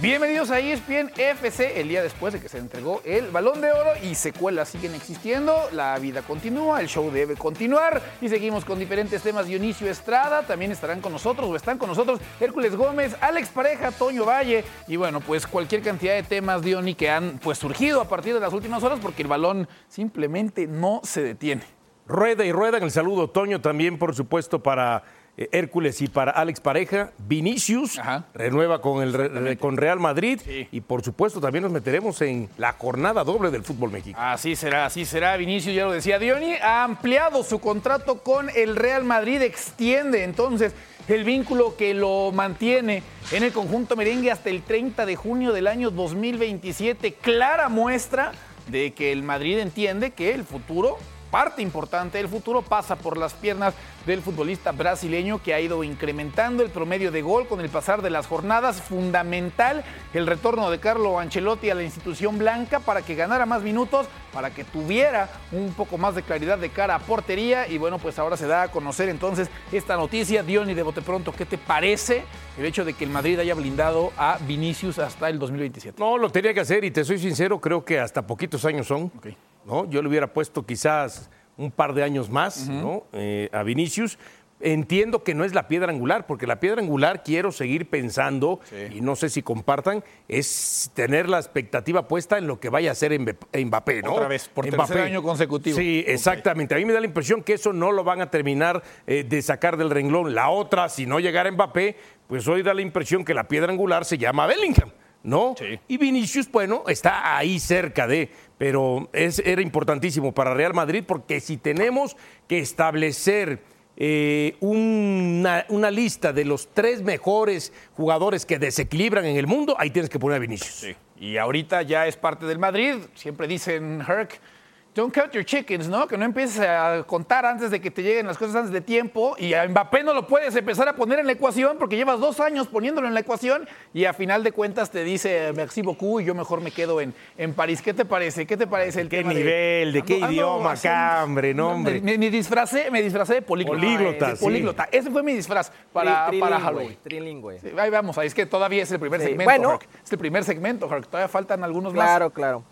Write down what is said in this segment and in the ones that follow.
Bienvenidos a ESPN FC, el día después de que se entregó el balón de oro y secuelas siguen existiendo, la vida continúa, el show debe continuar y seguimos con diferentes temas. Dionisio Estrada también estarán con nosotros o están con nosotros Hércules Gómez, Alex Pareja, Toño Valle y bueno, pues cualquier cantidad de temas, Diony, que han pues surgido a partir de las últimas horas porque el balón simplemente no se detiene. Rueda y rueda el saludo, Toño, también por supuesto para Hércules y para Alex Pareja, Vinicius renueva con, el, con Real Madrid y por supuesto también nos meteremos en la jornada doble del fútbol mexicano. Así será, así será. Vinicius, ya lo decía Diony, ha ampliado su contrato con el Real Madrid, extiende entonces el vínculo que lo mantiene en el conjunto merengue hasta el 30 de junio del año 2027. Clara muestra de que el Madrid entiende que el futuro parte importante del futuro pasa por las piernas del futbolista brasileño que ha ido incrementando el promedio de gol con el pasar de las jornadas. Fundamental el retorno de Carlo Ancelotti a la institución blanca para que ganara más minutos, para que tuviera un poco más de claridad de cara a portería. Y bueno, pues ahora se da a conocer entonces esta noticia. Diony de Bote Pronto, ¿qué te parece el hecho de que el Madrid haya blindado a Vinicius hasta el 2027? No, lo tenía que hacer y te soy sincero, creo que hasta poquitos años son. ¿No? Yo le hubiera puesto quizás un par de años más ¿no? Eh, a Vinicius. Entiendo que no es la piedra angular, porque la piedra angular quiero seguir pensando, y no sé si compartan, es tener la expectativa puesta en lo que vaya a hacer Mbappé, ¿no? Otra vez, por tercer año consecutivo. Sí, exactamente. A mí me da la impresión que eso no lo van a terminar eh, de sacar del renglón. La otra, si no llegara Mbappé, pues hoy da la impresión que la piedra angular se llama Bellingham. ¿no? Y Vinicius, bueno, está ahí cerca de, pero era importantísimo para Real Madrid porque si tenemos que establecer eh, una, una, lista de los tres mejores jugadores que desequilibran en el mundo, ahí tienes que poner a Vinicius. Sí. Y ahorita ya es parte del Madrid, siempre dicen Herc Don't count your chickens, ¿no? Que no empieces a contar antes de que te lleguen las cosas antes de tiempo. Y a Mbappé no lo puedes empezar a poner en la ecuación porque llevas dos años poniéndolo en la ecuación y a final de cuentas te dice merci beaucoup y yo mejor me quedo en, en París. ¿Qué te parece? ¿Qué te parece el ¿Qué nivel? ¿De, qué idioma acá, hombre? No, hombre. Me, disfracé, me disfracé de políglota. Políglota, políglota. Ese fue mi disfraz para, para Halloween. Trilingüe. ahí vamos, ahí es que todavía es el primer segmento, bueno, Es el primer segmento, Todavía faltan algunos más. Claro, claro.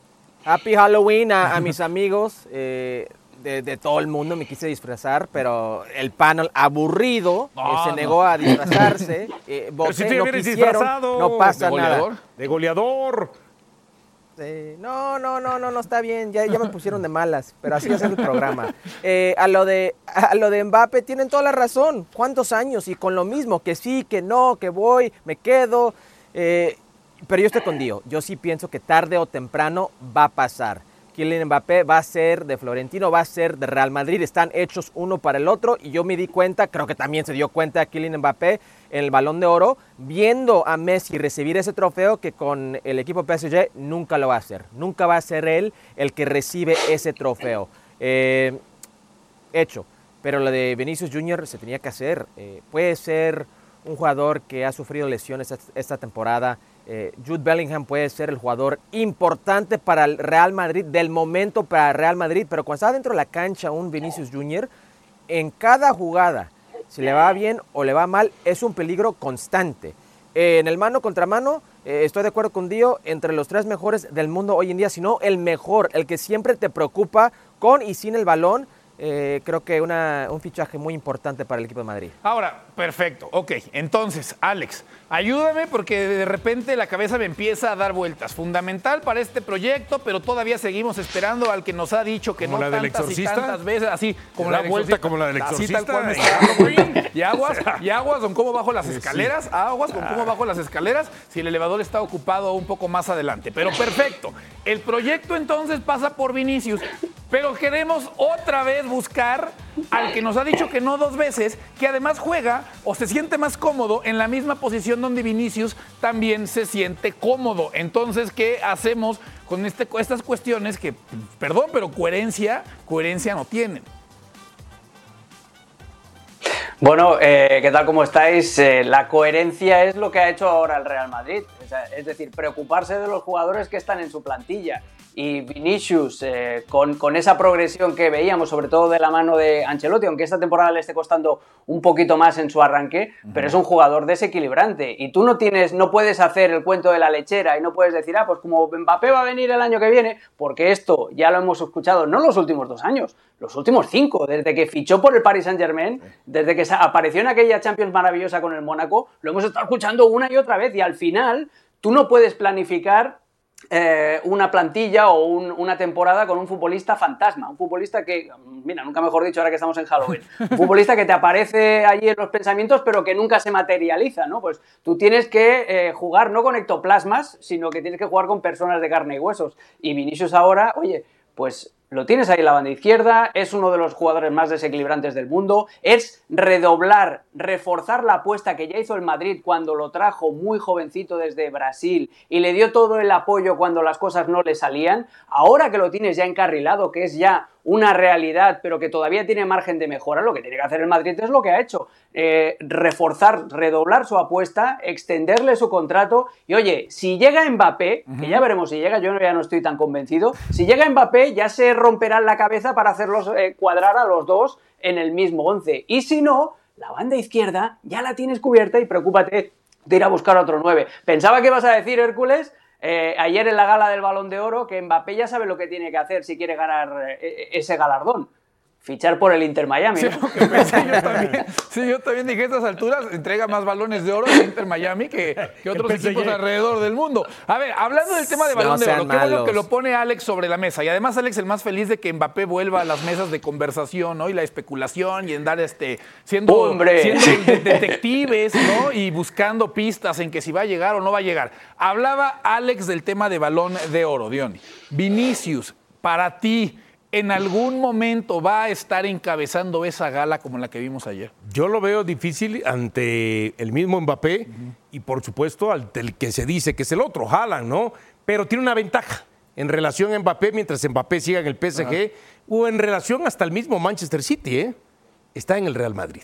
Happy Halloween a, mis amigos eh, de, todo el mundo. Me quise disfrazar, pero el panel aburrido eh, se negó a disfrazarse. Eh, pero si no disfrazado. No pasa nada. De goleador. no, no, no, no, no está bien. Ya, ya me pusieron de malas, pero así es el programa. Eh, a, lo de, a lo de Mbappé tienen toda la razón. ¿Cuántos años? Y con lo mismo, que sí, que no, que voy, me quedo. Pero yo estoy con Dio. Yo sí pienso que tarde o temprano va a pasar. Kylian Mbappé va a ser de Florentino, va a ser de Real Madrid. Están hechos uno para el otro. Y yo me di cuenta, creo que también se dio cuenta Kylian Mbappé en el Balón de Oro, viendo a Messi recibir ese trofeo que con el equipo PSG nunca lo va a hacer. Nunca va a ser él el que recibe ese trofeo. Eh, hecho. Pero lo de Vinicius Jr. se tenía que hacer. Eh, puede ser un jugador que ha sufrido lesiones esta temporada eh, Jude Bellingham puede ser el jugador importante para el Real Madrid, del momento para el Real Madrid, pero cuando está dentro de la cancha un Vinicius Jr., en cada jugada, si le va bien o le va mal, es un peligro constante. en el mano contra mano, eh, estoy de acuerdo con Dio, entre los tres mejores del mundo hoy en día, sino el mejor, el que siempre te preocupa con y sin el balón, eh, creo que una, un fichaje muy importante para el equipo de Madrid. Ahora, perfecto, ok. Entonces, Alex, ayúdame porque de repente la cabeza me empieza a dar vueltas. Fundamental para este proyecto, pero todavía seguimos esperando al que nos ha dicho que no tantas y tantas veces, así como la, vuelta como la del exorcista. y aguas, y aguas con cómo bajo las escaleras, aguas con cómo bajo las escaleras si el elevador está ocupado un poco más adelante. Pero perfecto. El proyecto entonces pasa por Vinicius, pero queremos otra vez buscar al que nos ha dicho que no dos veces, que además juega o se siente más cómodo en la misma posición donde Vinicius también se siente cómodo. Entonces, ¿qué hacemos con este, estas cuestiones que, perdón, pero coherencia, coherencia no tienen? Bueno, eh, ¿qué tal? ¿Cómo estáis? Eh, la coherencia es lo que ha hecho ahora el Real Madrid. es decir, preocuparse de los jugadores que están en su plantilla y Vinicius eh, con, con, esa progresión que veíamos, sobre todo de la mano de Ancelotti, aunque esta temporada le esté costando un poquito más en su arranque, pero es un jugador desequilibrante. Y tú no tienes, no puedes hacer el cuento de la lechera y no puedes decir, ah, pues como Mbappé va a venir el año que viene, porque esto ya lo hemos escuchado no los últimos dos años, los últimos cinco, desde que fichó por el Paris Saint Germain, desde que apareció en aquella Champions maravillosa con el Mónaco, lo hemos estado escuchando una y otra vez y al final tú no puedes planificar eh, una plantilla o una temporada con un futbolista fantasma, un futbolista que, mira, nunca mejor dicho ahora que estamos en Halloween, un futbolista que te aparece allí en los pensamientos pero que nunca se materializa, ¿no? Pues tú tienes que eh, jugar no con ectoplasmas, sino que tienes que jugar con personas de carne y huesos. Y Vinicius ahora, oye, pues lo tienes ahí en la banda izquierda, es uno de los jugadores más desequilibrantes del mundo, es redoblar, reforzar la apuesta que ya hizo el Madrid cuando lo trajo muy jovencito desde Brasil y le dio todo el apoyo cuando las cosas no le salían, ahora que lo tienes ya encarrilado, que es ya una realidad, pero que todavía tiene margen de mejora, lo que tiene que hacer el Madrid es lo que ha hecho, eh, reforzar, redoblar su apuesta, extenderle su contrato. Y oye, si llega Mbappé, que ya veremos si llega, yo ya no estoy tan convencido, si llega Mbappé ya se romperá la cabeza para hacerlos eh, cuadrar a los dos en el mismo once. Y si no, la banda izquierda ya la tienes cubierta y preocúpate de ir a buscar otro nueve. Pensaba que ibas a decir, Hércules, eh, ayer en la gala del Balón de Oro que Mbappé ya sabe lo que tiene que hacer si quiere ganar eh, ese galardón fichar por el Inter Miami. Sí, yo también, sí, yo también dije a estas alturas, entrega más balones de oro al Inter Miami que, otros equipos alrededor del mundo. A ver, hablando del tema de balón de oro, qué bueno que lo pone Alex sobre la mesa. Y además, Alex, el más feliz de que Mbappé vuelva a las mesas de conversación, ¿no? Y la especulación y andar este, siendo, detectives, ¿no? Y buscando pistas en que si va a llegar o no va a llegar. Hablaba Alex del tema de balón de oro, Diony. Vinicius, para ti en algún momento va a estar encabezando esa gala como la que vimos ayer? Yo lo veo difícil ante el mismo Mbappé y por supuesto ante el que se dice que es el otro, Haaland, ¿no? Pero tiene una ventaja en relación a Mbappé mientras Mbappé siga en el PSG o en relación hasta el mismo Manchester City, ¿eh? Está en el Real Madrid.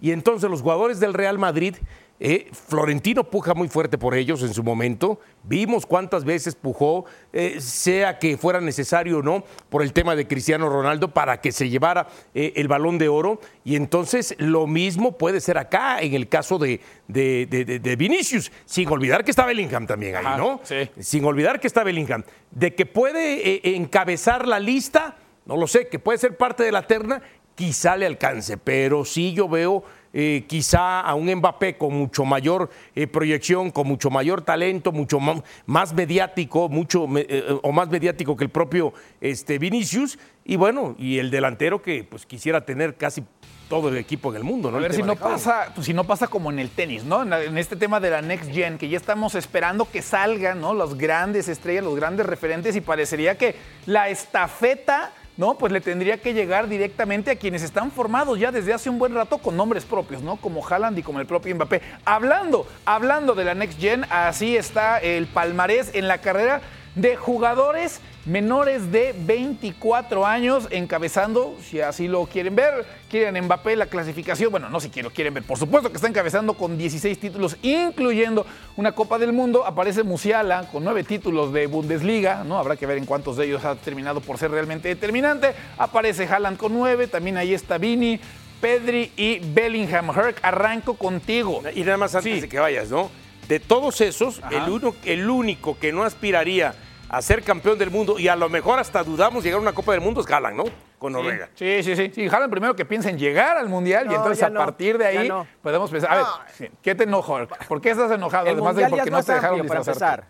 Y entonces los jugadores del Real Madrid eh, Florentino puja muy fuerte por ellos en su momento. Vimos cuántas veces pujó, eh, sea que fuera necesario o no, por el tema de Cristiano Ronaldo para que se llevara eh, el balón de oro. Y entonces lo mismo puede ser acá en el caso de, de, Vinicius, sin olvidar que está Bellingham también ahí, ¿no? Sí. Sin olvidar que está Bellingham. De que puede encabezar la lista, no lo sé, que puede ser parte de la terna, quizá le alcance, pero sí yo veo eh, quizá a un Mbappé con mucho mayor eh, proyección, con mucho mayor talento, mucho más mediático, mucho eh, o más mediático que el propio este, Vinicius, y bueno, y el delantero que pues quisiera tener casi todo el equipo en el mundo, ¿no? A ver si no pasa, pues, si no pasa como en el tenis, ¿no? En, este tema de la next gen, que ya estamos esperando que salgan, ¿no? Los grandes estrellas, los grandes referentes, y parecería que la estafeta ¿no? Pues le tendría que llegar directamente a quienes están formados ya desde hace un buen rato con nombres propios, ¿no? Como Haaland y como el propio Mbappé. Hablando, hablando de la Next Gen, así está el palmarés en la carrera de jugadores menores de 24 años encabezando, si así lo quieren ver, quieren Mbappé la clasificación, bueno, no si lo quieren ver, por supuesto que está encabezando con 16 títulos, incluyendo una Copa del Mundo, aparece Musiala con 9 títulos de Bundesliga, ¿no? Habrá que ver en cuántos de ellos ha terminado por ser realmente determinante, aparece Haaland con 9, también ahí está Vini, Pedri y Bellingham. Herc, arranco contigo. Y nada más antes de que vayas, ¿no? De todos esos, el, uno, el único que no aspiraría a ser campeón del mundo y a lo mejor hasta dudamos llegar a una Copa del Mundo es Haaland, ¿no? Con Noruega. Sí, sí, sí. Sí, Haaland primero que piensa en llegar al Mundial y entonces a partir de ahí podemos pensar. A ver, ¿qué te enojó? ¿Por qué estás enojado? El Además de porque no te dejaron para empezar.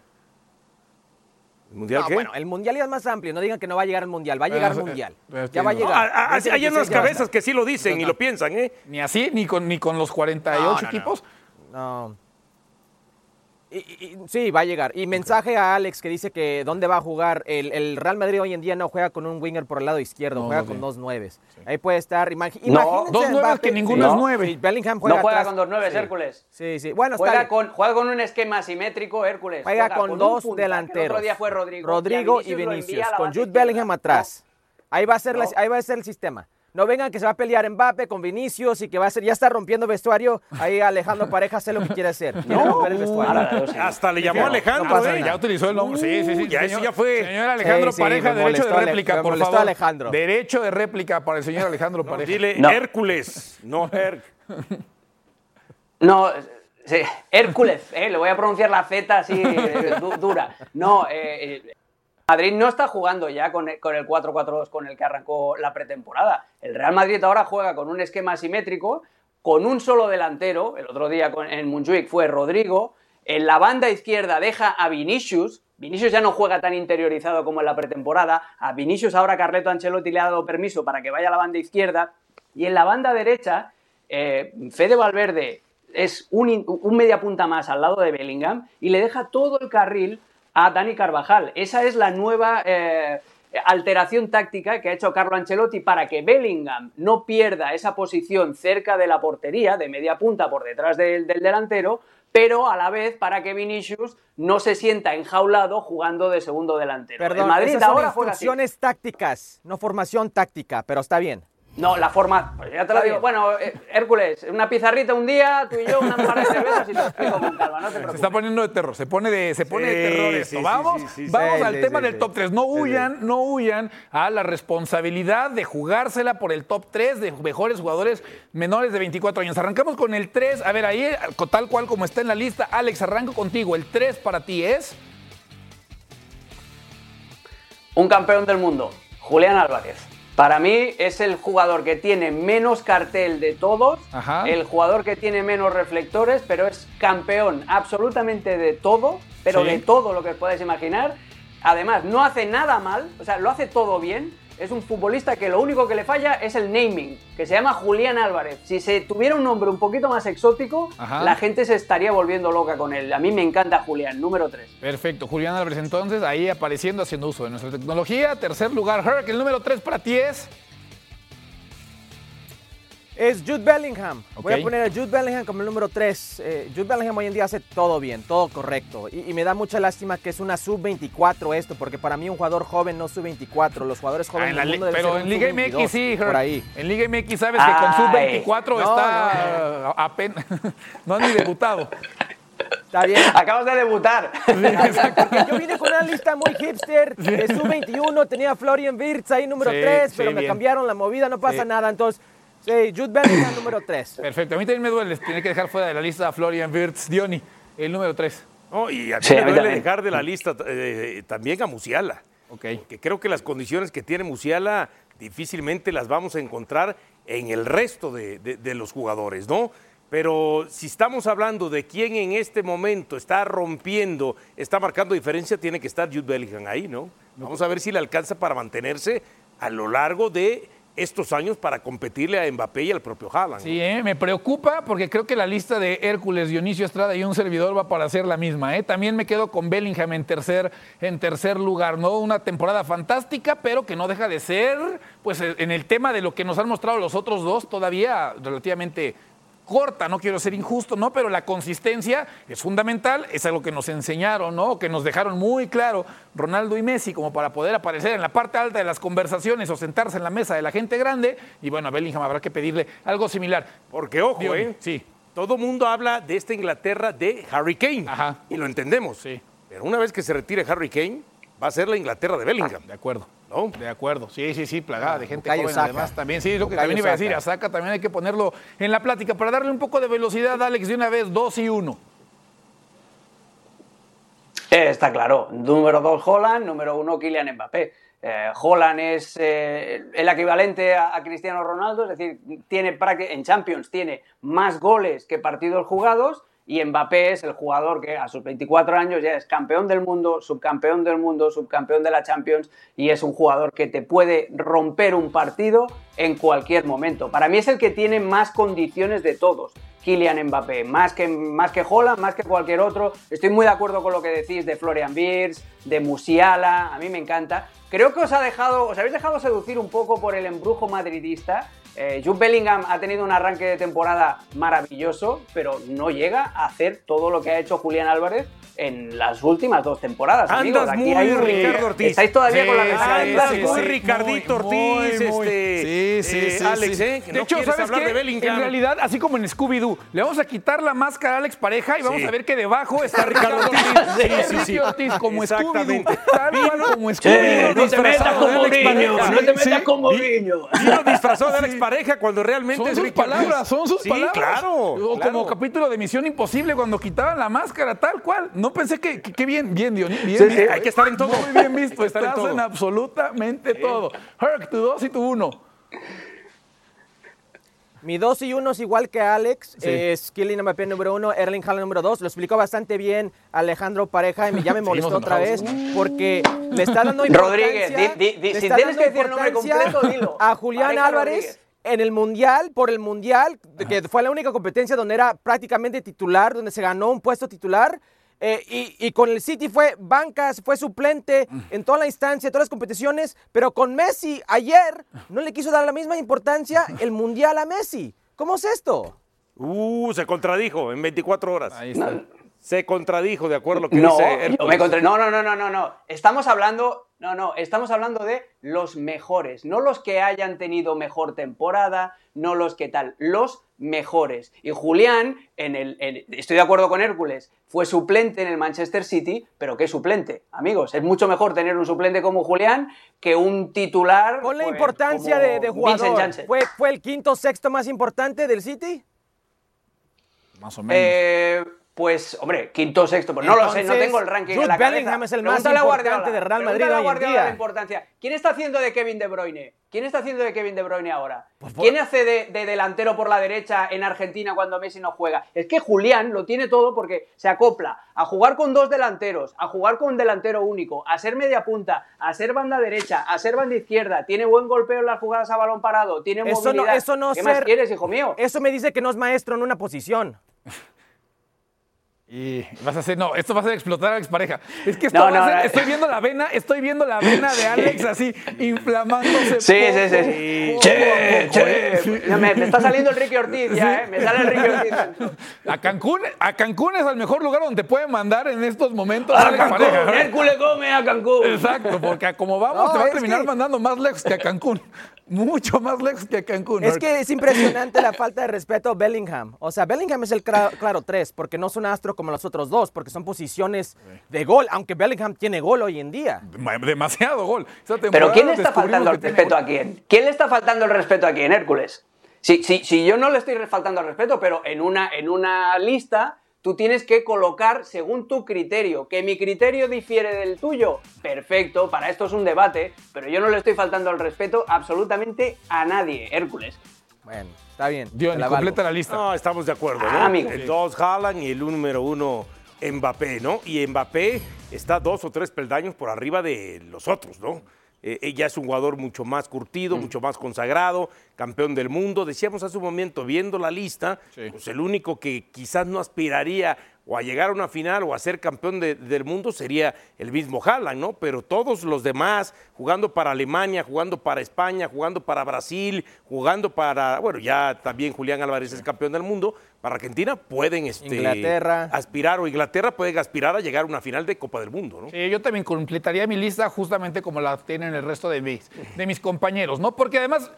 ¿El mundial qué? Bueno, el mundial ya es más amplio. No digan que no va a llegar al mundial. Va a llegar al mundial. ya va a llegar. hay unas cabezas que sí lo dicen y lo piensan, ¿eh? Ni así, ni con, ni con los 48 equipos. No. Y, sí, va a llegar. Y mensaje a Alex que dice que dónde va a jugar. El, Real Madrid hoy en día no juega con un winger por el lado izquierdo, juega con dos nueves. Ahí puede estar. imagínense dos nueves que ninguno es nueve. Bellingham juega no juega con dos nueves, Hércules. Sí, sí. Bueno, juega, con, juega con un esquema simétrico, Hércules. Juega, con, dos delanteros. El otro día fue Rodrigo. Rodrigo y Vinicius. con Jude Bellingham atrás. Ahí va, a ser ahí va a ser el sistema. No vengan que se va a pelear Mbappe con Vinicius y que va a ser, ya está rompiendo vestuario. Ahí Alejandro Pareja hace lo que quiere hacer. Quiere romper el vestuario. Hasta le llamó Alejandro. ¿eh? Ya utilizó el nombre. Sí, sí, sí. Ya, eso ya fue. Señor Alejandro Sí, sí, Pareja, derecho de réplica, por favor. Alejandro. Derecho de réplica para el señor Alejandro Pareja. Dile No. Hércules, no Herc. No, sí, Hércules, eh, le voy a pronunciar la Z así eh, du- dura. No, eh, eh, Madrid no está jugando ya con el, con el 4-4-2 con el que arrancó la pretemporada. El Real Madrid ahora juega con un esquema asimétrico, con un solo delantero. El otro día en Montjuic fue Rodrigo. En la banda izquierda deja a Vinicius. Vinicius ya no juega tan interiorizado como en la pretemporada. A Vinicius ahora Carleto Ancelotti le ha dado permiso para que vaya a la banda izquierda. Y en la banda derecha, eh, Fede Valverde es un, un media punta más al lado de Bellingham y le deja todo el carril a Dani Carvajal. Esa es la nueva eh, alteración táctica que ha hecho Carlo Ancelotti para que Bellingham no pierda esa posición cerca de la portería, de media punta por detrás del, del delantero, pero a la vez para que Vinicius no se sienta enjaulado jugando de segundo delantero. Perdón, el Madrid esas son ahora tácticas, no formación táctica, pero está bien. No, la forma, pues ya te lo digo. Bueno, eh, Hércules, una pizarrita un día, tú y yo, una par de cervezas y te explico con calma, no te Se preocupes. está poniendo de terror, se pone de, se pone de terror esto. sí, vamos sí, sí, sí. vamos Sí, al sí, tema sí, del sí. top 3. No huyan, no huyan a la responsabilidad de jugársela por el top 3 de mejores jugadores menores de 24 años. Arrancamos con el 3. A ver, ahí, tal cual como está en la lista, Alex, arranco contigo. El 3 para ti es. Un campeón del mundo, Julián Álvarez. Para mí es el jugador que tiene menos cartel de todos, Ajá. el jugador que tiene menos reflectores, pero es campeón absolutamente de todo, pero Sí. de todo lo que os podáis imaginar. Además, no hace nada mal, o sea, lo hace todo bien. Es un futbolista que lo único que le falla es el naming, que se llama Julián Álvarez. Si se tuviera un nombre un poquito más exótico, Ajá. la gente se estaría volviendo loca con él. A mí me encanta Julián, número 3. Perfecto, Julián Álvarez entonces, ahí apareciendo, haciendo uso de nuestra tecnología. Tercer lugar, Herc. El número 3 para ti es. Es Jude Bellingham. Voy a poner a Jude Bellingham como el número 3. Jude Bellingham hoy en día hace todo bien, todo correcto. Y, y me da mucha lástima que es una sub-24 esto, porque para mí un jugador joven no sub-24. Los jugadores Ah, jóvenes en la del li- mundo deben pero ser en Liga sub-22, MX sí. Por ahí. En Liga MX sabes que con Ay. sub-24 No, está apenas. No han ni debutado. Está bien. Acabas de debutar. Porque yo vine con una lista muy hipster. De sub-21 tenía Florian Wirtz ahí número Sí, 3, sí, pero me bien. cambiaron la movida, no pasa Sí. nada. Entonces, sí, Jude Bellingham número 3. Perfecto. A mí también me duele. Tiene que dejar fuera de la lista a Florian Wirtz. Dioni, el número 3. No, y a mí Sí, me duele también. dejar de la lista eh, también a Musiala. Ok. Que creo que las condiciones que tiene Musiala difícilmente las vamos a encontrar en el resto de, de- de los jugadores, ¿no? Pero si estamos hablando de quién en este momento está rompiendo, está marcando diferencia, tiene que estar Jude Bellingham ahí, ¿no? Vamos a ver si le alcanza para mantenerse a lo largo de estos años para competirle a Mbappé y al propio Haaland. Sí, ¿eh? me preocupa porque creo que la lista de Hércules, Dionisio Estrada y un servidor va para ser la misma. ¿eh? También me quedo con Bellingham en tercer, en tercer lugar. ¿no? Una temporada fantástica, pero que no deja de ser, pues en el tema de lo que nos han mostrado los otros dos, todavía relativamente corta, no quiero ser injusto, ¿no? Pero la consistencia es fundamental, es algo que nos enseñaron, ¿no? Que nos dejaron muy claro Ronaldo y Messi como para poder aparecer en la parte alta de las conversaciones o sentarse en la mesa de la gente grande. Y bueno, a Bellingham habrá que pedirle algo similar. Porque ojo, ¿eh? sí. Todo mundo habla de esta Inglaterra de Harry Kane. Ajá. Y lo entendemos. Sí. Pero una vez que se retire Harry Kane, va a ser la Inglaterra de Bellingham. De acuerdo. ¿No? De acuerdo, sí, sí, sí, plagada de gente joven además también. Sí, es lo que también iba a decir, a Saka también hay que ponerlo en la plática para darle un poco de velocidad, Alex, de una vez, dos y uno. Eh, está claro. Número 2, Holland. Número 1, Kylian Mbappé. Eh, Holland es eh, el equivalente a, a Cristiano Ronaldo, es decir, tiene prácti- en Champions tiene más goles que partidos jugados y Mbappé es el jugador que a sus 24 años ya es campeón del mundo, subcampeón del mundo, subcampeón de la Champions y es un jugador que te puede romper un partido en cualquier momento. Para mí es el que tiene más condiciones de todos. Kylian Mbappé, más que, más que más que cualquier otro. Estoy muy de acuerdo con lo que decís de Florian Wirtz, de Musiala, a mí me encanta. Creo que os ha dejado, os habéis dejado seducir un poco por el embrujo madridista. Eh, Jude Bellingham ha tenido un arranque de temporada maravilloso, pero no llega a hacer todo lo que ha hecho Julián Álvarez en las últimas dos temporadas. Andas Aquí muy hay un- Ricardo Ortiz. Estáis todavía Sí, con la sí, mentalidad Andas sí, muy sí, Ricardito Ortiz, muy, muy. este, Sí, sí, eh, sí, Alex, sí. ¿eh? Que de no hecho, ¿sabes hablar qué? de Bellingham. En realidad, así como en Scooby-Doo, le vamos a quitar la máscara a Alex Pareja y vamos Sí. a ver que debajo está Ricardo Ortiz. Sí, sí, sí. Ortiz como Scooby-Doo. Exactamente. Tal cual como Scooby-Doo. no te metas con Mourinho, no te metas con Vino disfrazado de Alex Pareja cuando realmente Son es sus palabras, son sus sí, palabras. claro. O como capítulo de Misión Imposible cuando quitaban la máscara, tal cual. No pensé que, que bien, bien. Sí, visto, sí, ¿eh? hay que estar en todo. Muy bien visto, Hay estás en, absolutamente todo. Herc, tu dos y tu uno. Mi 2 y 1 es igual que Alex. Sí. Es Kylian Mbappé número 1, Erling Haaland número 2. Lo explicó bastante bien Alejandro Pareja y me- ya me molestó otra vez porque le está dando importancia. Rodríguez, di- di- si tienes que decir el nombre completo, dilo. A Julián Pareja Álvarez Rodríguez. en el Mundial, por el Mundial, que fue la única competencia donde era prácticamente titular, donde se ganó un puesto titular. Eh, y, y con el City fue bancas, fue suplente en toda la instancia, en todas las competiciones, pero con Messi ayer no le quiso dar la misma importancia el Mundial a Messi. ¿Cómo es esto? Uh, se contradijo en 24 horas. Ahí está. Se contradijo, de acuerdo a lo que No, dice yo me contra- no, no, no, no, no, no. Estamos hablando, no, no, estamos hablando de los mejores, no los que hayan tenido mejor temporada, no los que tal, los mejores. Y Julián, en el, en- estoy de acuerdo con Hércules, fue suplente en el Manchester City, pero ¿qué suplente? Amigos, es mucho mejor tener un suplente como Julián que un titular. Con la pues, importancia como de, de jugador. ¿Fue, ¿Fue el quinto sexto más importante del City? Más o menos. Eh, pues, hombre, quinto, sexto, pues no lo sé, no tengo el ranking Jude en la cabeza. Bellingham es el más Pregúntale importante de Real Madrid hoy en día. la importancia. ¿Quién está haciendo de Kevin De Bruyne? ¿Quién está haciendo de Kevin De Bruyne ahora? Pues por- ¿Quién hace de, de delantero por la derecha en Argentina cuando Messi no juega? Es que Julián lo tiene todo porque se acopla a jugar con dos delanteros, a jugar con un delantero único, a ser media punta, a ser banda derecha, a ser banda izquierda, tiene buen golpeo en las jugadas a balón parado, tiene Eso no, movilidad. eso no ¿Qué ser- más quieres, hijo mío? Eso me dice que no es maestro en una posición. Y vas a hacer, no, esto va a hacer explotar a Alex Pareja. Es que esto No, va no, a ser- no. estoy viendo la vena, estoy viendo la vena de Alex así inflamándose. Sí, poco, sí, sí, sí. poco Che, poco, che. ¿eh? Sí. Me, me está saliendo el Ricky Ortiz, ya, ¿eh? Me sale el Ricky Ortiz. A Cancún, a Cancún es el mejor lugar donde te pueden mandar en estos momentos A Alex Cancún, Pareja. ¿eh? Hércules come a Cancún. Exacto, porque como vamos te va a terminar que- mandando más lejos que a Cancún. Mucho más lejos que a Cancún. Es que es impresionante la falta de respeto a Bellingham. O sea, Bellingham es el claro tres, porque no es un astro como los otros dos, porque son posiciones de gol, aunque Bellingham tiene gol hoy en día. Demasiado gol. Pero ¿quién le está faltando el respeto a quién? ¿Quién le está faltando el respeto a quién, Hércules? Si, si, si yo no le estoy faltando el respeto, pero en una, en una lista tú tienes que colocar según tu criterio. Que mi criterio difiere del tuyo, perfecto, para esto es un debate, pero yo no le estoy faltando el respeto absolutamente a nadie, Hércules. Bueno, está bien. Valgo. completa la lista. No, estamos de acuerdo, Ah, ¿no? amigo. El 2 Haaland y el número uno Mbappé, ¿no? Y Mbappé está dos o tres peldaños por arriba de los otros, ¿no? Eh, ella es un jugador mucho más curtido, Mm. mucho más consagrado, campeón del mundo. Decíamos hace un momento, viendo la lista, Sí. pues el único que quizás no aspiraría o a llegar a una final o a ser campeón de- del mundo sería el mismo Haaland, ¿no? Pero todos los demás, jugando para Alemania, jugando para España, jugando para Brasil, jugando para, bueno, ya también Julián Álvarez es campeón del mundo, para Argentina pueden este, Inglaterra. aspirar o Inglaterra pueden aspirar a llegar a una final de Copa del Mundo, ¿no? Sí, yo también completaría mi lista justamente como la tienen el resto de mis, de mis compañeros, ¿no? Porque además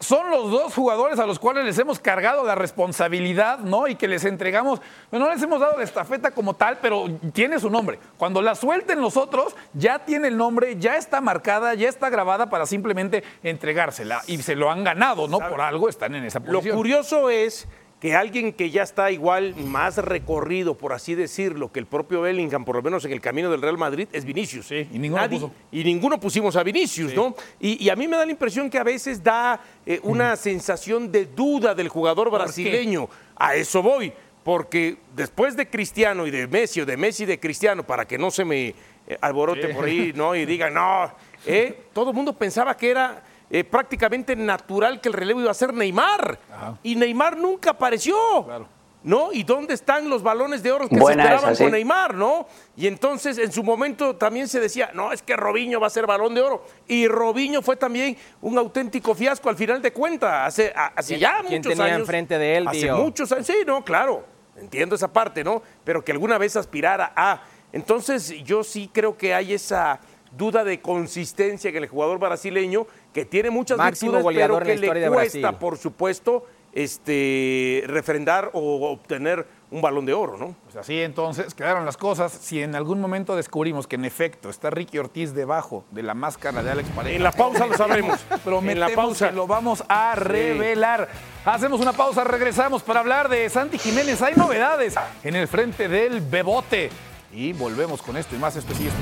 son los dos jugadores a los cuales les hemos cargado la responsabilidad, ¿no? Y que les entregamos, bueno, no les hemos dado la estafeta como tal, pero tiene su nombre. Cuando la suelten los otros, ya tiene el nombre, ya está marcada, ya está grabada para simplemente entregársela. Y se lo han ganado, ¿no? Por algo están en esa Lo posición. curioso es que alguien que ya está igual más recorrido, por así decirlo, que el propio Bellingham, por lo menos en el camino del Real Madrid, es Vinicius. Sí, y ninguno Nadie- puso. y ninguno pusimos a Vinicius, ¿no? Y, y a mí me da la impresión que a veces da eh, una sensación de duda del jugador brasileño. A eso voy, porque después de Cristiano y de Messi o de Messi y de Cristiano, para que no se me eh, alborote por ahí, ¿no? Y digan, no, eh, todo el mundo pensaba que era eh, prácticamente natural que el relevo iba a ser Neymar. Ajá. Y Neymar nunca apareció. Claro. ¿No? ¿Y dónde están los balones de oro que Buena se esperaban esa, sí. con Neymar, no? Y entonces en su momento también se decía, no, es que Robinho va a ser balón de oro. Y Robinho fue también un auténtico fiasco al final de cuentas, hace, a- hace ¿Quién- ya quién muchos tenía años. enfrente de él, Hace muchos años, sí, no, claro, entiendo esa parte, ¿no? Pero que alguna vez aspirara a Entonces yo sí creo que hay esa duda de consistencia en el jugador brasileño que tiene muchas Máximo virtudes, pero goleador en que la historia le cuesta, por supuesto, este, refrendar o obtener un balón de oro, ¿no? Pues así entonces quedaron las cosas. Si en algún momento descubrimos que en efecto está Ricky Ortiz debajo de la máscara de Alex Pareja. En la pausa lo sabremos. Prometemos en la pausa. que lo vamos a revelar. Hacemos una pausa, regresamos para hablar de Santi Jiménez. Hay novedades en el frente del Bebote. Y volvemos con esto y más específicos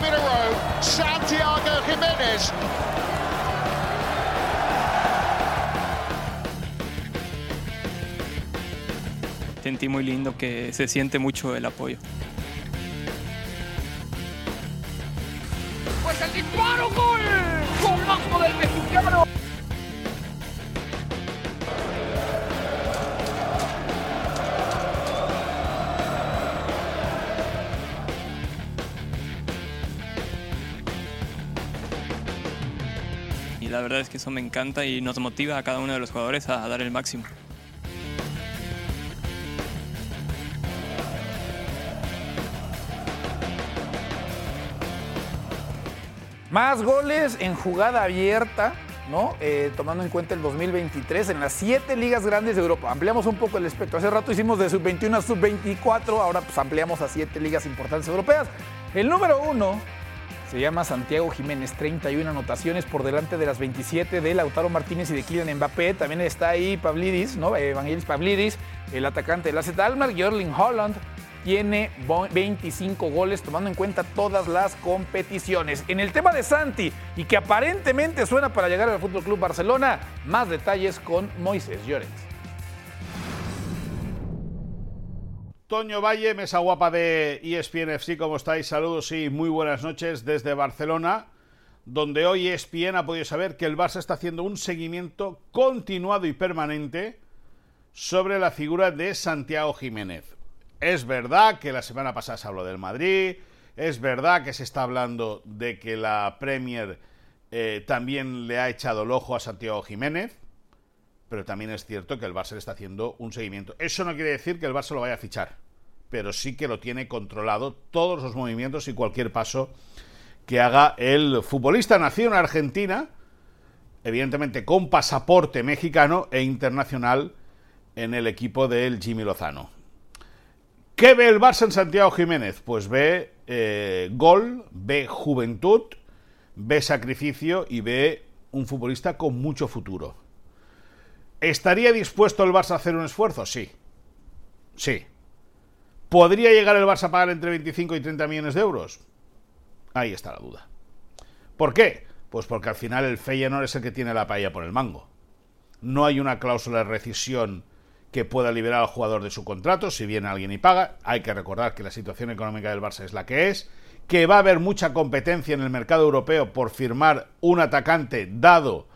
que NPC. Primero row, Santiago Jiménez. Sentí muy lindo que se siente mucho el apoyo. Pues el disparo, gol. Golazo del la verdad es que eso me encanta y nos motiva a cada uno de los jugadores a dar el máximo. Más goles en jugada abierta, ¿no? Eh, tomando en cuenta el 2023 en las siete ligas grandes de Europa. Ampliamos un poco el espectro. Hace rato hicimos de sub-21 a sub-24, ahora pues ampliamos a siete ligas importantes europeas. El número uno se llama Santiago Jiménez, 31 anotaciones por delante de las 27 de Lautaro Martínez y de Kylian Mbappé. También está ahí Pavlidis, ¿no? Evangelis Pavlidis, el atacante del AZ Almar, Jorling Holland, tiene 25 goles tomando en cuenta todas las competiciones. En el tema de Santi y que aparentemente suena para llegar al Fútbol Club Barcelona, más detalles con Moisés Llorens. Toño Valle, mesa guapa de ESPN FC, ¿cómo estáis? Saludos y muy buenas noches desde Barcelona, donde hoy ESPN ha podido saber que el Barça está haciendo un seguimiento continuado y permanente sobre la figura de Santiago Jiménez. Es verdad que la semana pasada se habló del Madrid, es verdad que se está hablando de que la Premier eh, también le ha echado el ojo a Santiago Jiménez, pero también es cierto que el Barça está haciendo un seguimiento. Eso no quiere decir que el Barça lo vaya a fichar, pero sí que lo tiene controlado todos los movimientos y cualquier paso que haga el futbolista nacido en Argentina, evidentemente con pasaporte mexicano e internacional en el equipo del Jimmy Lozano. ¿Qué ve el Barça en Santiago Jiménez? Pues ve eh, gol, ve juventud, ve sacrificio y ve un futbolista con mucho futuro. ¿Estaría dispuesto el Barça a hacer un esfuerzo? Sí. Sí. ¿Podría llegar el Barça a pagar entre 25 y 30 millones de euros? Ahí está la duda. ¿Por qué? Pues porque al final el Feyenoord es el que tiene la paella por el mango. No hay una cláusula de rescisión que pueda liberar al jugador de su contrato si viene alguien y paga. Hay que recordar que la situación económica del Barça es la que es, que va a haber mucha competencia en el mercado europeo por firmar un atacante dado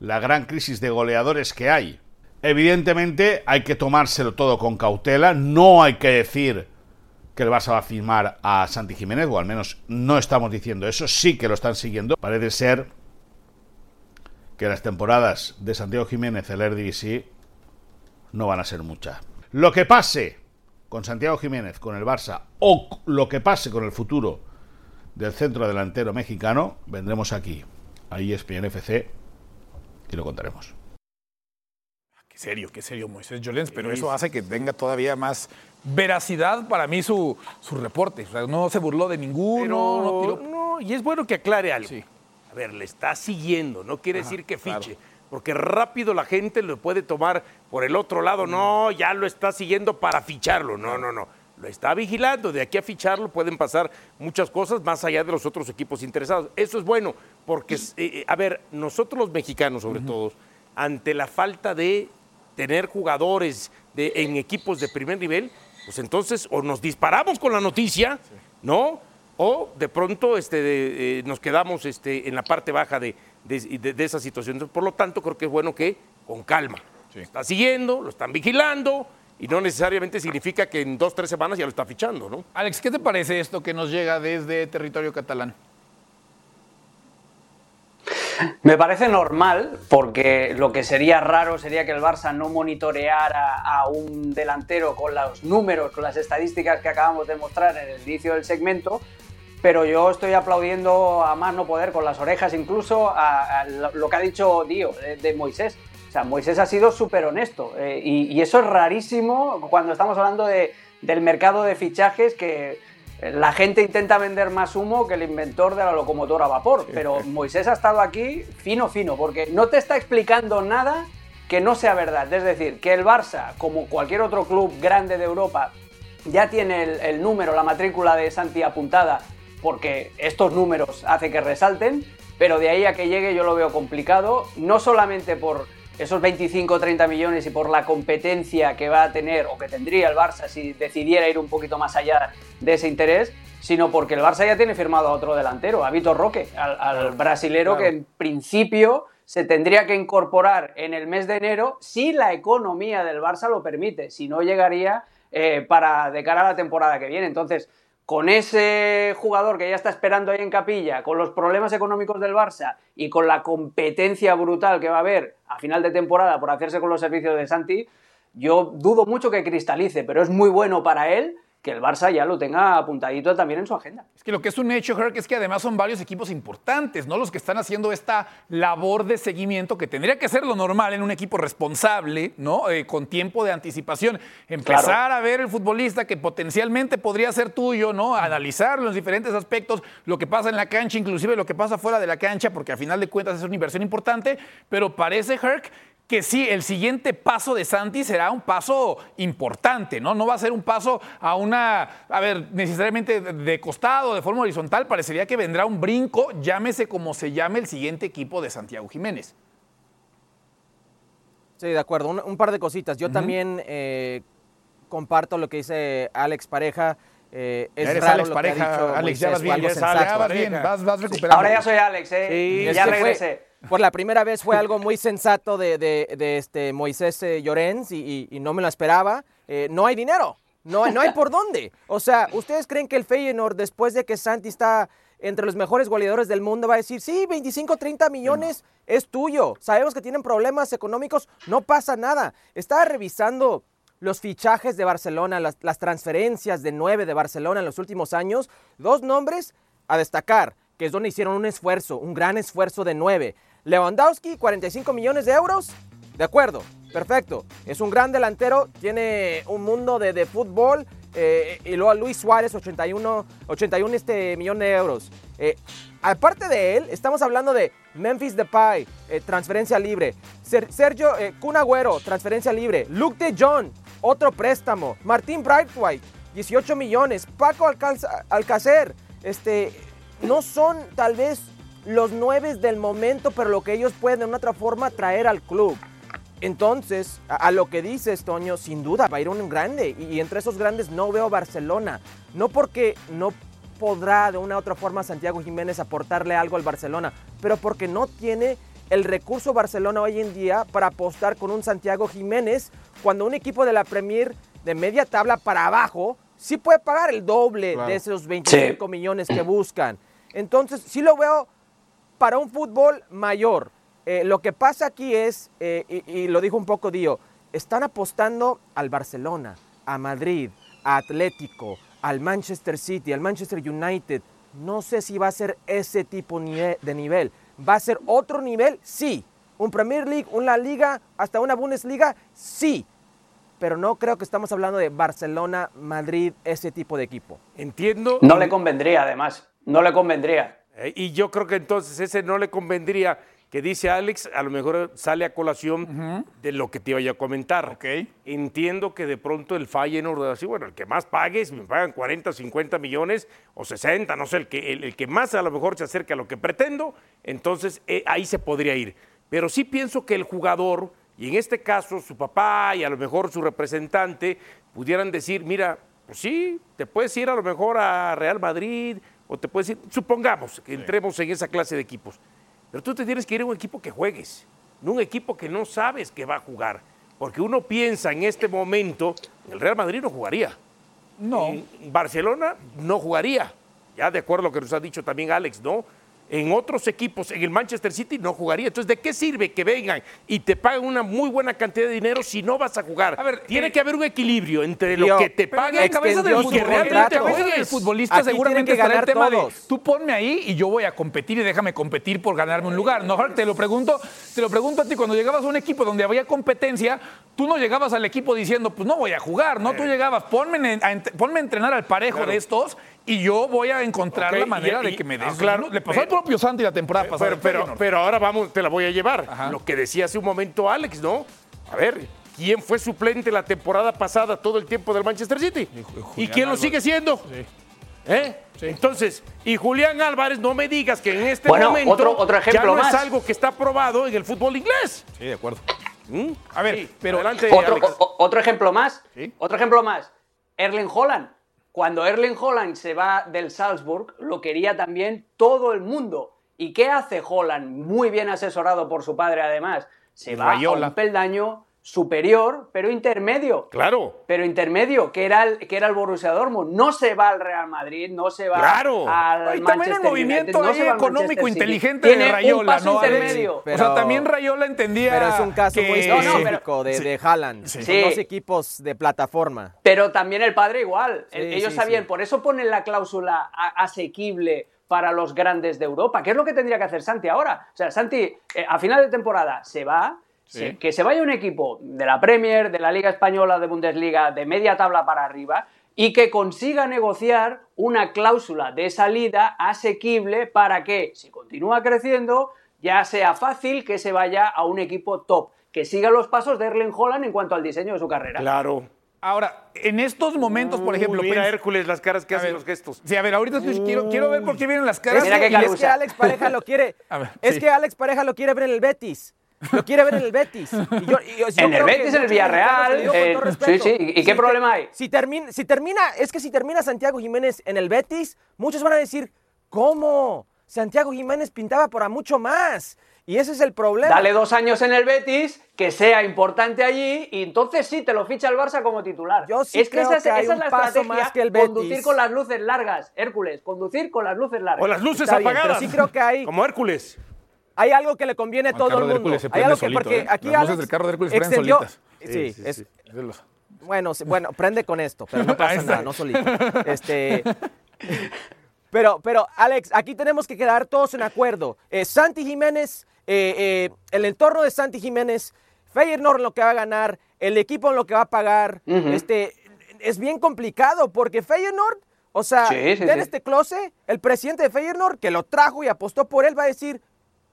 la gran crisis de goleadores que hay. Evidentemente hay que tomárselo todo con cautela, no hay que decir que el Barça va a firmar a Santi Jiménez, o al menos no estamos diciendo eso, sí que lo están siguiendo. Parece ser que las temporadas de Santiago Jiménez, el Eredivisie, no van a ser muchas. Lo que pase con Santiago Jiménez, con el Barça, o lo que pase con el futuro del centro delantero mexicano, vendremos aquí, a ESPN FC, y lo contaremos. Qué serio, qué serio Moisés Llorens, pero eso hace que tenga todavía más veracidad para mí su, su reporte. O sea, no se burló de ninguno, Pero, no tiró... no, y es bueno que aclare algo. Sí. A ver, le está siguiendo, no quiere decir que fiche. claro. Porque rápido la gente lo puede tomar por el otro lado. No, ya lo está siguiendo para ficharlo. No, no, no. Lo está vigilando. De aquí a ficharlo pueden pasar muchas cosas más allá de los otros equipos interesados. Eso es bueno, porque, eh, eh, a ver, nosotros los mexicanos, sobre todo, ante la falta de tener jugadores de, en equipos de primer nivel, pues entonces o nos disparamos con la noticia, ¿no? O de pronto este, de- eh, nos quedamos este, en la parte baja de, de- esa situación. Entonces, por lo tanto, creo que es bueno que con calma. Lo está siguiendo, lo están vigilando y no necesariamente significa que en dos, tres semanas ya lo está fichando, ¿no? Alex, ¿qué te parece esto que nos llega desde territorio catalán? Me parece normal, porque lo que sería raro sería que el Barça no monitoreara a un delantero con los números, con las estadísticas que acabamos de mostrar en el inicio del segmento, pero yo estoy aplaudiendo a más no poder, con las orejas incluso, a, lo que ha dicho Dio de, Moisés. Sea, Moisés ha sido súper honesto eh, y, eso es rarísimo cuando estamos hablando del mercado de fichajes que la gente intenta vender más humo que el inventor de la locomotora a vapor, pero Moisés ha estado aquí fino, fino, porque no te está explicando nada que no sea verdad. Es decir, que el Barça, como cualquier otro club grande de Europa, ya tiene el, número, la matrícula de Santi apuntada, porque estos números hacen que resalten, pero de ahí a que llegue yo lo veo complicado, no solamente por esos 25 o 30 millones y por la competencia que va a tener o que tendría el Barça si decidiera ir un poquito más allá de ese interés, sino porque el Barça ya tiene firmado a otro delantero, a Vitor Roque, al, brasilero que en principio se tendría que incorporar en el mes de enero si la economía del Barça lo permite, si no llegaría eh, para de cara a la temporada que viene. Entonces, con ese jugador que ya está esperando ahí en capilla, con los problemas económicos del Barça y con la competencia brutal que va a haber a final de temporada por hacerse con los servicios de Santi, yo dudo mucho que cristalice, pero es muy bueno para él que el Barça ya lo tenga apuntadito también en su agenda. Es que lo que es un hecho, Herc, es que además son varios equipos importantes, ¿no? Los que están haciendo esta labor de seguimiento que tendría que ser lo normal en un equipo responsable, ¿no? Eh, con tiempo de anticipación. Empezar a ver el futbolista que potencialmente podría ser tuyo, ¿no? Analizar los diferentes aspectos, lo que pasa en la cancha, inclusive lo que pasa fuera de la cancha, porque a final de cuentas es una inversión importante, pero parece, Herc, que sí, el siguiente paso de Santi será un paso importante, ¿no? No va a ser un paso a una, a ver, necesariamente de costado, de forma horizontal, parecería que vendrá un brinco, llámese como se llame el siguiente equipo de Santiago Jiménez. Sí, de acuerdo, un, par de cositas. Yo también eh, comparto lo que dice Alex Pareja. Eh, es Eres raro Alex lo Pareja, que ha dicho Alex, ya vas bien, algo ya vas bien, vas, vas recuperando. Ahora ya soy Alex, ¿eh? ya regresé por la primera vez fue algo muy sensato de, de, este Moisés eh, Llorens y, no me lo esperaba. Eh, no hay dinero, no, no hay por dónde. O sea, ¿ustedes creen que el Feyenoord, después de que Santi está entre los mejores goleadores del mundo, va a decir, sí, 25, 30 millones es tuyo? Sabemos que tienen problemas económicos, no pasa nada. Estaba revisando los fichajes de Barcelona, las, transferencias de nueve de Barcelona en los últimos años. Dos nombres a destacar que es donde hicieron un esfuerzo, un gran esfuerzo de nueve. Lewandowski, 45 millones de euros. De acuerdo, perfecto. Es un gran delantero, tiene un mundo de, fútbol. Eh, y luego Luis Suárez, 81, 81 este millón de euros. Eh, aparte de él, estamos hablando de Memphis Depay, eh, transferencia libre. Sergio Cunagüero, transferencia libre. Luke de John, otro préstamo. Martín Brightwhite, 18 millones. Paco Alcácer, este, no son tal vez los nueve del momento, pero lo que ellos pueden de una otra forma traer al club. Entonces, a, lo que dices, Toño, sin duda va a ir un grande. Y, entre esos grandes no veo Barcelona. No porque no podrá de una u otra forma Santiago Jiménez aportarle algo al Barcelona, pero porque no tiene el recurso Barcelona hoy en día para apostar con un Santiago Jiménez cuando un equipo de la Premier de media tabla para abajo sí puede pagar el doble de esos 25 millones que buscan. Entonces, sí lo veo para un fútbol mayor. Eh, lo que pasa aquí es, eh, y, lo dijo un poco Dio, están apostando al Barcelona, a Madrid, a Atlético, al Manchester City, al Manchester United. No sé si va a ser ese tipo de nivel. ¿Va a ser otro nivel? Sí. ¿Un Premier League, una Liga, hasta una Bundesliga? Sí. Pero no creo que estamos hablando de Barcelona, Madrid, ese tipo de equipo. Entiendo. No le convendría, además. No le convendría. Eh, y yo creo que entonces ese no le convendría que dice Alex, a lo mejor sale a colación de lo que te iba a comentar. Okay. Entiendo que de pronto el Feyenoord así, bueno, el que más pague, si me pagan 40, 50 millones o 60, no sé, el que, el, que más a lo mejor se acerca a lo que pretendo, entonces eh, ahí se podría ir. Pero sí pienso que el jugador, y en este caso su papá y a lo mejor su representante, pudieran decir, mira, pues sí, te puedes ir a lo mejor a Real Madrid o te puedes ir, supongamos que entremos en esa clase de equipos, pero tú te tienes que ir a un equipo que juegues, no un equipo que no sabes que va a jugar, porque uno piensa en este momento, el Real Madrid no jugaría. No. En Barcelona no jugaría, ya de acuerdo a lo que nos ha dicho también Alex, ¿no? En otros equipos, en el Manchester City, no jugaría. Entonces, ¿de qué sirve que vengan y te paguen una muy buena cantidad de dinero si no vas a jugar? A ver, Tiene eh, que haber un equilibrio entre lo que te pagan la cabeza del, y futbolista, realmente en la cabeza del juegues. futbolista seguramente que estará el ganar tema todos. de tú ponme ahí y yo voy a competir y déjame competir por ganarme un lugar. No, te lo pregunto, te lo pregunto a ti, cuando llegabas a un equipo donde había competencia, tú no llegabas al equipo diciendo, pues no voy a jugar, ¿no? Tú llegabas, ponme, en- a, ent- ponme a entrenar al parejo de estos y yo voy a encontrar la manera y- de que me ah, des. claro, le pasó al eh, propio Santi la temporada pasada. Pero, pero, ahora vamos, te la voy a llevar. Ajá. Lo que decía hace un momento Alex, ¿no? A ver, ¿quién fue suplente la temporada pasada todo el tiempo del Manchester City? ¿Y, quién lo sigue siendo? ¿Eh? Entonces, y Julián Álvarez, no me digas que en este Bueno, momento otro- otro ya ejemplo no más. es algo que está probado en el fútbol inglés. Sí, de acuerdo. ¿Mm? A ver, Sí, pero adelante, Otro, Alex. o- otro ejemplo más. Sí. Otro ejemplo más. Erling Holland. Cuando Erling Holland se va del Salzburg, lo quería también todo el mundo. ¿Y qué hace Holland? Muy bien asesorado por su padre, además. Se va Rayola. a un peldaño superior, pero intermedio. Claro. Pero intermedio, que era el, que era el Borussia Dortmund. No se va al Real Madrid, no se va Claro. al Hay Manchester también un movimiento United, no ahí se va al económico inteligente Tiene de un Rayola, paso ¿no, intermedio. o sea, Pero- también Rayola entendía Pero es un caso que- muy No, no, pero- específico de, de Haaland. Son Sí. dos equipos de plataforma. Pero también el padre igual. Sí, Ellos sí, sabían, sí. por eso ponen la cláusula asequible para los grandes de Europa, que es lo que tendría que hacer Santi ahora. O sea, Santi, eh, a final de temporada se va, que se vaya un equipo de la Premier, de la Liga Española, de Bundesliga, de media tabla para arriba, y que consiga negociar una cláusula de salida asequible para que, si continúa creciendo, ya sea fácil que se vaya a un equipo top, que siga los pasos de Erling Holland en cuanto al diseño de su carrera. Claro. Ahora, en estos momentos, por ejemplo, Uy, mira Hércules las caras que hacen los gestos. Sí, a ver, ahorita estoy- quiero, quiero ver por qué vienen las caras. Mira Y es que. Alex Pareja lo quiere. A ver, es sí. que Alex Pareja lo quiere ver en el Betis. Lo quiere ver en el Betis. Y yo- y yo- yo En el Betis, en el Villarreal, eh, todo sí, respeto, sí, ¿y- y qué si problema te- hay? Si termina, si termina, es que si termina Santiago Jiménez en el Betis, muchos van a decir, ¿cómo? Santiago Jiménez pintaba para mucho más. Y ese es el problema. Dale dos años en el Betis, que sea importante allí, y entonces sí te lo ficha el Barça como titular. Yo sí es que creo esa, es- que hay esa es un la paso estrategia, más que el Betis. conducir con las luces largas, Hércules, conducir con las luces largas. O las luces Está bien, apagadas. pero sí creo que hay- Como Hércules. Hay algo que le conviene a El todo carro el mundo. Hay algo que porque ¿eh? aquí Las luces del carro de Hércules prenden extendió- solitas. Sí, sí, es- sí. Bueno, sí, bueno, prende con esto, pero no pasa nada, no solito. Este, pero, pero, Alex, aquí tenemos que quedar todos en acuerdo. Eh, Santi Jiménez, eh, eh, el entorno de Santi Jiménez, Feyenoord en lo que va a ganar, el equipo en lo que va a pagar, este, es bien complicado porque Feyenoord, o sea, Sí, sí, Den sí. este close, el presidente de Feyenoord, que lo trajo y apostó por él, va a decir,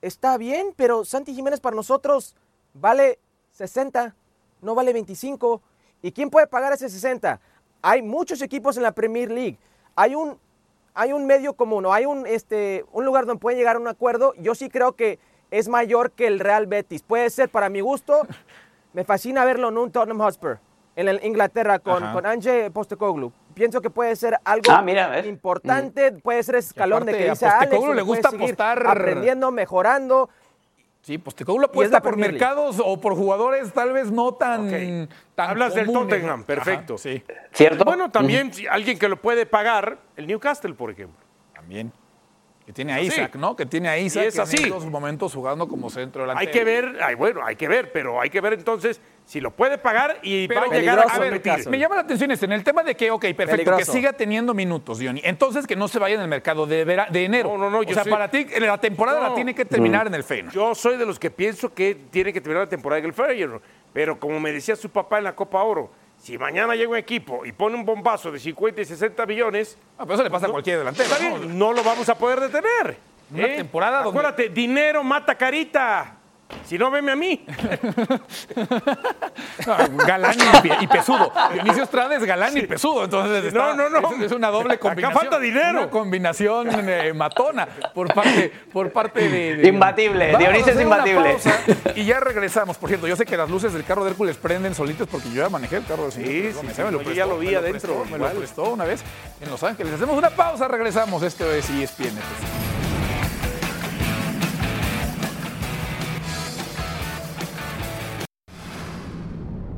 está bien, pero Santi Jiménez para nosotros vale 60, no vale 25. ¿Y quién puede pagar ese 60? Hay muchos equipos en la Premier League. Hay un, hay un medio común, o hay un, este, un lugar donde pueden llegar a un acuerdo. Yo sí creo que es mayor que el Real Betis. Puede ser, para mi gusto, me fascina verlo en un Tottenham Hotspur, en el- Inglaterra, con, Ajá. con Ange Postecoglou. Pienso que puede ser algo Ah, importante, puede ser ese escalón de aparte, que a dice Alex, Postecoglou donde le gusta apostar- aprendiendo, mejorando. Sí, pues Postecoglou apuesta por mercados o por jugadores tal vez no tan, Ok. tan Hablas del. Tottenham, perfecto. Ajá, sí, ¿Cierto? Bueno, también si alguien que lo puede pagar, el Newcastle, por ejemplo. también. Que tiene a Así. Isaac, ¿no? Que tiene a Isaac es en así. estos momentos jugando como centro delantero. Hay que ver, ay, bueno, hay que ver, pero hay que ver entonces si lo puede pagar y Pero va a llegar a competir. Me llama la atención este, en el tema de que, ok, perfecto, Peligroso. que siga teniendo minutos, Diony. Entonces que no se vaya en el mercado de, vera- de enero. No, no, no, O yo sea, para ti la temporada No. la tiene que terminar en el Feyenoord. Yo soy de los que pienso que tiene que terminar la temporada en el Feyenoord, pero como me decía su papá en la Copa Oro, si mañana llega un equipo y pone un bombazo de 50 y 60 millones, Ah, pero eso le pasa a cualquier delantero. está ¿no? bien, no lo vamos a poder detener. ¿eh? Una temporada donde- Acuérdate, dinero mata carita. Si no, veme a mí. Ah, galán y, pe- y pesudo. Dionisio Estrada es galán y pesudo. Entonces No, está- no, no. Es, es una doble Acá combinación. falta dinero. Una combinación eh, matona por parte, por parte de, de- Imbatible, Dionisio es imbatible. y ya regresamos. Por cierto, yo sé que las luces del carro de Hércules prenden solitas porque yo ya manejé el carro del señor. Sí, sí, me sí, yo ya lo vi me lo adentro, prestó, me lo prestó una vez en Los Ángeles. Hacemos una pausa, regresamos. Esto es ESPN.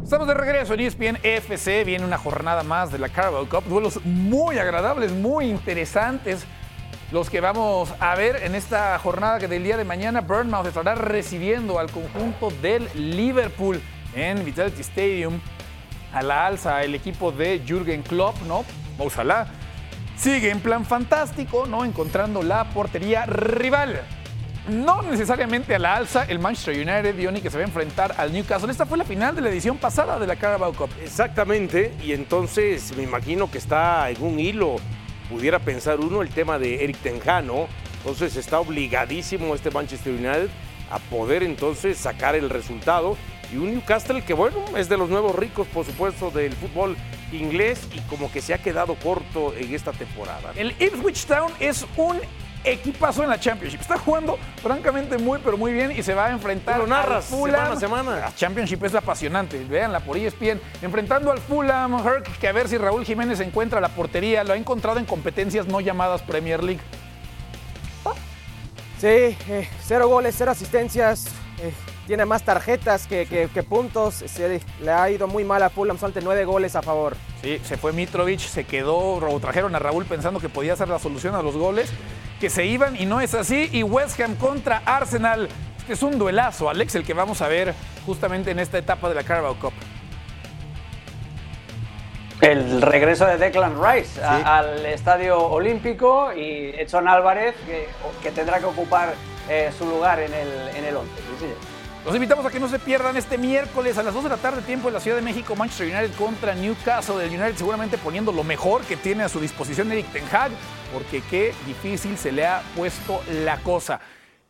Estamos de regreso en ESPN FC. Viene una jornada más de la Carabao Cup. Duelos muy agradables, muy interesantes. los que vamos a ver en esta jornada que del día de mañana Bournemouth estará recibiendo al conjunto del Liverpool en Vitality Stadium a la alza el equipo de Jürgen Klopp, ¿no? Ojalá sigue en plan fantástico, ¿no? Encontrando la portería rival. No necesariamente a la alza el Manchester United, Diony, que se va a enfrentar al Newcastle. Esta fue la final de la edición pasada de la Carabao Cup. Exactamente, y entonces me imagino que está en un hilo, pudiera pensar uno, el tema de Eric Tenjano. Entonces está obligadísimo este Manchester United a poder entonces sacar el resultado. Y un Newcastle que, bueno, es de los nuevos ricos, por supuesto, del fútbol inglés y como que se ha quedado corto en esta temporada. El Ipswich Town es un equipazo en la Championship. Está jugando francamente muy, pero muy bien y se va a enfrentar Lo narras al Fulham. semana a semana. La Championship es apasionante. Véanla por ESPN. Enfrentando al Fulham, Herc, que a ver si Raúl Jiménez encuentra la portería. Lo ha encontrado en competencias no llamadas Premier League. Sí, eh, cero goles, cero asistencias. eh, tiene más tarjetas que, que- que puntos. Se, le ha ido muy mal a Fulham, solamente nueve goles a favor. Sí, se fue Mitrovic, se quedó, o trajeron a Raúl pensando que podía ser la solución a los goles, que se iban y no es así. Y West Ham contra Arsenal. Este es un duelazo, Alex, el que vamos a ver justamente en esta etapa de la Carabao Cup. El regreso de Declan Rice a- al Estadio Olímpico y Edson Álvarez, que, que tendrá que ocupar eh, su lugar en el, en el 11. sí, señor. Los invitamos a que no se pierdan este miércoles a las 2 de la tarde, tiempo en la Ciudad de México, Manchester United contra Newcastle. El United seguramente poniendo lo mejor que tiene a su disposición Eric Ten Hag, porque qué difícil se le ha puesto la cosa.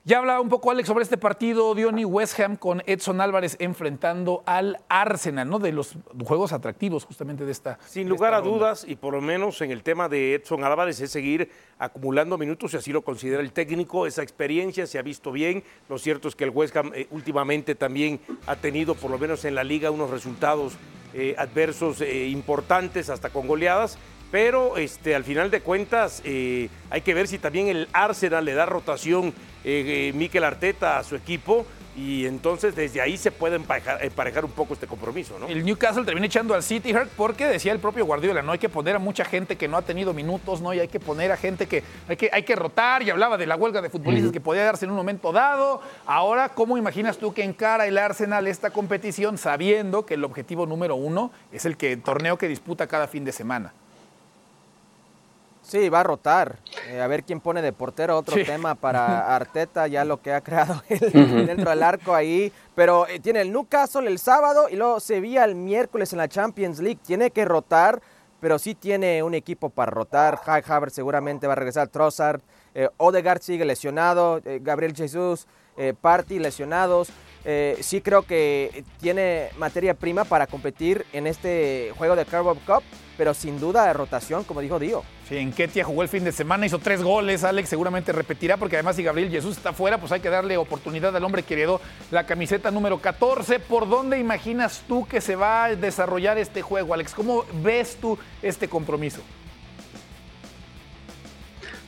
Ya hablaba un poco Alex sobre este partido, Diony West Ham con Edson Álvarez enfrentando al Arsenal, ¿no? De los juegos atractivos justamente de esta. Sin de lugar esta a ronda. dudas, y por lo menos en el tema de Edson Álvarez, es seguir acumulando minutos, y así lo considera el técnico. Esa experiencia se ha visto bien. Lo cierto es que el West Ham eh, últimamente también ha tenido, por lo menos en la liga, unos resultados eh, adversos eh, importantes, hasta con goleadas. Pero este, al final de cuentas, eh, hay que ver si también el Arsenal le da rotación eh, eh, Mikel Arteta a su equipo. Y entonces desde ahí se puede emparejar, emparejar un poco este compromiso, ¿no? El Newcastle termina echando al City Hurt porque decía el propio Guardiola, no hay que poner a mucha gente que no ha tenido minutos, no, y hay que poner a gente que hay que, hay que rotar, y hablaba de la huelga de futbolistas que podía darse en un momento dado. Ahora, ¿cómo imaginas tú que encara el Arsenal esta competición sabiendo que el objetivo número uno es el que, torneo que disputa cada fin de semana? Sí, va a rotar. Eh, a ver quién pone de portero, otro Sí. tema para Arteta, ya lo que ha creado él dentro del arco ahí. Pero eh, tiene el Newcastle el sábado y luego Sevilla el miércoles en la Champions League. Tiene que rotar, pero sí tiene un equipo para rotar. Kai Havertz seguramente va a regresar, Trossard. Eh, Odegaard sigue lesionado, eh, Gabriel Jesús, eh, Party lesionados. Eh, sí creo que tiene materia prima para competir en este juego de Carabao Cup, pero sin duda de rotación, como dijo Dio. Sí, en Ketia jugó el fin de semana, hizo tres goles, Alex seguramente repetirá, porque además si Gabriel Jesús está fuera, pues hay que darle oportunidad al hombre que la camiseta número 14. ¿Por dónde imaginas tú que se va a desarrollar este juego, Alex? ¿Cómo ves tú este compromiso?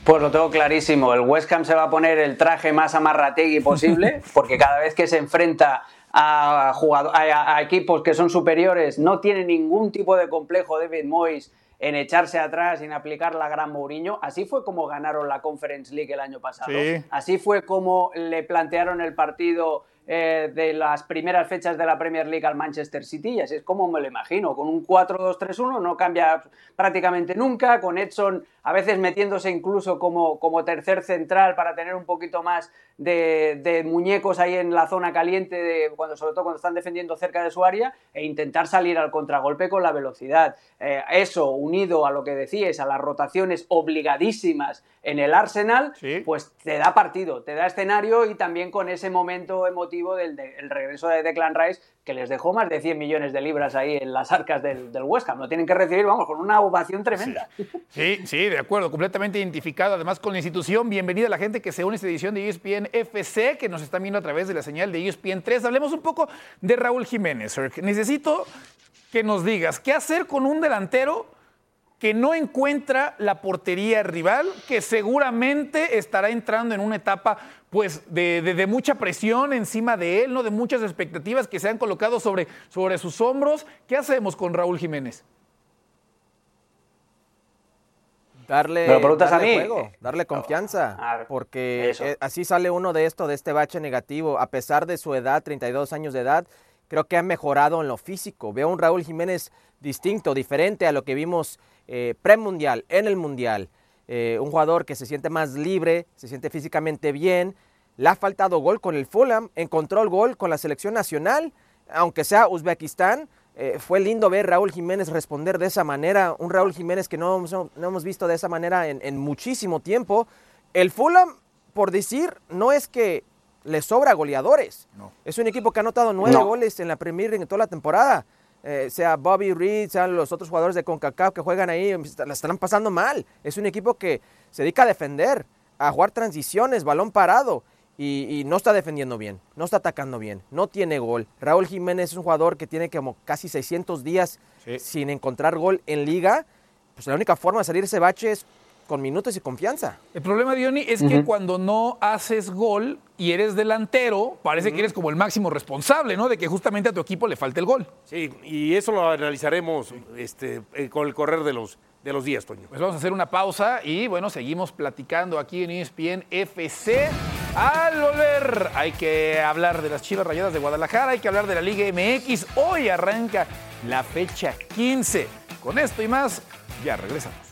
Pues lo tengo clarísimo. El West Ham se va a poner el traje más amarrategui posible, porque cada vez que se enfrenta a, a- a equipos que son superiores, no tiene ningún tipo de complejo David Moyes en echarse atrás y en aplicar la gran Mourinho. Así fue como ganaron la Conference League el año pasado. Sí. Así fue como le plantearon el partido eh, de las primeras fechas de la Premier League al Manchester City, y así es como me lo imagino, con un 4-2-3-1, no cambia prácticamente nunca, con Edson a veces metiéndose incluso como, como tercer central para tener un poquito más de, de muñecos ahí en la zona caliente, de, cuando, sobre todo cuando están defendiendo cerca de su área, e intentar salir al contragolpe con la velocidad. Eh, eso, unido a lo que decíais, a las rotaciones obligadísimas en el Arsenal, Sí. pues te da partido, te da escenario y también con ese momento emotivo del de- el regreso de Declan Rice, que les dejó más de 100 millones de libras ahí en las arcas del, del West Ham. Lo tienen que recibir, vamos, con una ovación tremenda. Sí, sí, de acuerdo, completamente identificado. Además, con la institución, bienvenida a la gente que se une a esta edición de ESPN FC, que nos están viendo a través de la señal de E ESPN 3. Hablemos un poco de Raúl Jiménez. Necesito que nos digas qué hacer con un delantero que no encuentra la portería rival, que seguramente estará entrando en una etapa pues de, de- de mucha presión encima de él, ¿no? de muchas expectativas que se han colocado sobre, sobre sus hombros. ¿Qué hacemos con Raúl Jiménez? Darle, ¿Me lo preguntas darle a mí? juego, darle confianza, porque eso. eh, así sale uno de esto, de este bache negativo. A pesar de su edad, 32 años de edad, creo que ha mejorado en lo físico. Veo un Raúl Jiménez distinto, diferente a lo que vimos eh, premundial, en el mundial. Eh, un jugador que se siente más libre, se siente físicamente bien. Le ha faltado gol con el Fulham, encontró el gol con la selección nacional, aunque sea Uzbekistán. Eh, fue lindo ver Raúl Jiménez responder de esa manera, un Raúl Jiménez que no, hemos- no hemos visto de esa manera en, en muchísimo tiempo. El Fulham, por decir, no es que le sobra goleadores. Es un equipo que ha anotado nueve No. goles en la Premier League en toda la temporada. Eh, sea Bobby Reed, sean los otros jugadores de CONCACAF que juegan ahí, la están pasando mal. Es un equipo que se dedica a defender, a jugar transiciones, balón parado. Y, y no está defendiendo bien, no está atacando bien, no tiene gol. Raúl Jiménez es un jugador que tiene como casi 600 días sin encontrar gol en liga. Pues la única forma de salir ese bache es con minutos y confianza. El problema, Diony, es que cuando no haces gol y eres delantero, parece que eres como el máximo responsable, ¿no? De que justamente a tu equipo le falte el gol. Sí, y eso lo analizaremos este, eh, con el correr de los, de los días, Toño. Pues vamos a hacer una pausa y bueno, seguimos platicando aquí en ESPN FC. Al volver hay que hablar de las Chivas Rayadas de Guadalajara, hay que hablar de la Liga MX. Hoy arranca la fecha 15. Con esto y más, ya regresamos.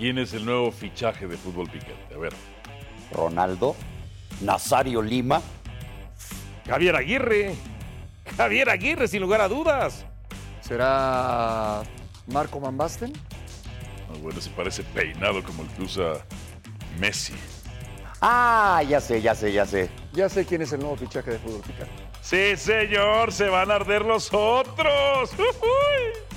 ¿Quién es el nuevo fichaje de fútbol picante? A ver. Ronaldo, Nazario Lima, Javier Aguirre. Javier Aguirre, sin lugar a dudas. ¿Será Marco Van Basten? Ah, bueno, se parece peinado como el que usa Messi. Ah, ya sé, ya sé, ya sé. Ya sé quién es el nuevo fichaje de fútbol picante. Sí, señor, se van a arder los otros. Ujuy.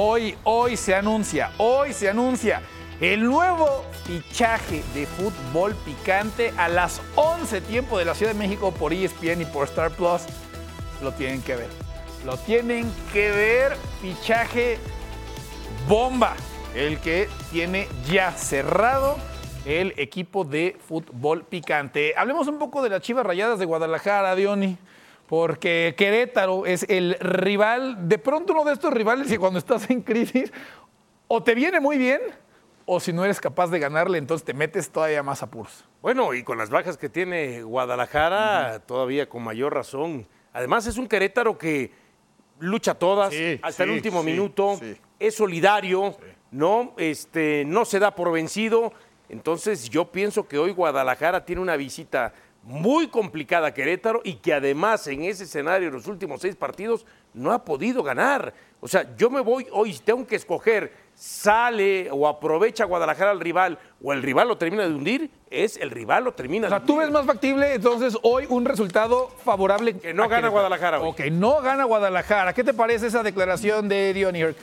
Hoy, hoy se anuncia, hoy se anuncia el nuevo fichaje de fútbol picante a las 11 tiempo de la Ciudad de México por ESPN y por Star Plus. Lo tienen que ver. Lo tienen que ver. Fichaje bomba. El que tiene ya cerrado el equipo de fútbol picante. Hablemos un poco de las Chivas Rayadas de Guadalajara, Diony. Porque Querétaro es el rival, de pronto uno de estos rivales que cuando estás en crisis o te viene muy bien o si no eres capaz de ganarle, entonces te metes todavía más apuros. Bueno, y con las bajas que tiene Guadalajara, todavía con mayor razón. Además, es un Querétaro que lucha todas Sí, hasta el último sí, minuto, sí. es solidario, ¿no? Este, no se da por vencido. Entonces, yo pienso que hoy Guadalajara tiene una visita muy complicada Querétaro y que además en ese escenario, en los últimos seis partidos, no ha podido ganar. O sea, yo me voy hoy, tengo que escoger, sale o aprovecha Guadalajara al rival o el rival lo termina de hundir, es el rival lo termina O sea, de tú hundir. ves más factible entonces hoy un resultado favorable. Que no gana Querétaro. Guadalajara hoy. Ok, no gana Guadalajara. ¿Qué te parece esa declaración de Diony Herc?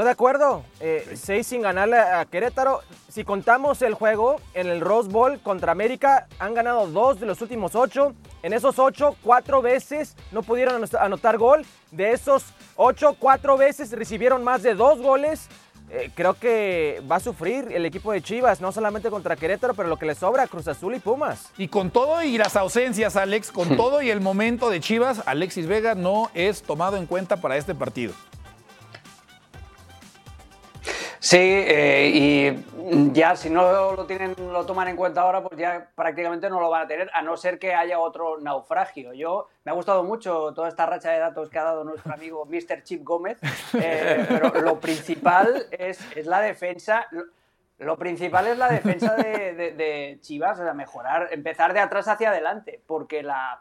Estoy de acuerdo. Eh, Seis sin ganarle a Querétaro. Si contamos el juego en el Rose Bowl contra América, han ganado dos de los últimos ocho. En esos ocho, cuatro veces no pudieron ano- anotar gol. De esos ocho, cuatro veces recibieron más de dos goles. Eh, creo que va a sufrir el equipo de Chivas, no solamente contra Querétaro, pero lo que le sobra, Cruz Azul y Pumas. Y con todo y las ausencias, Alex, con todo y el momento de Chivas, Alexis Vega no es tomado en cuenta para este partido. Sí, eh, y ya si no lo tienen, lo toman en cuenta ahora, pues ya prácticamente no lo van a tener, a no ser que haya otro naufragio. Yo me ha gustado mucho toda esta racha de datos que ha dado nuestro amigo Mr. Chip Gómez, eh, pero lo principal es, es la defensa. Lo, principal es la defensa de, de- de Chivas, o sea, mejorar, empezar de atrás hacia adelante, porque la,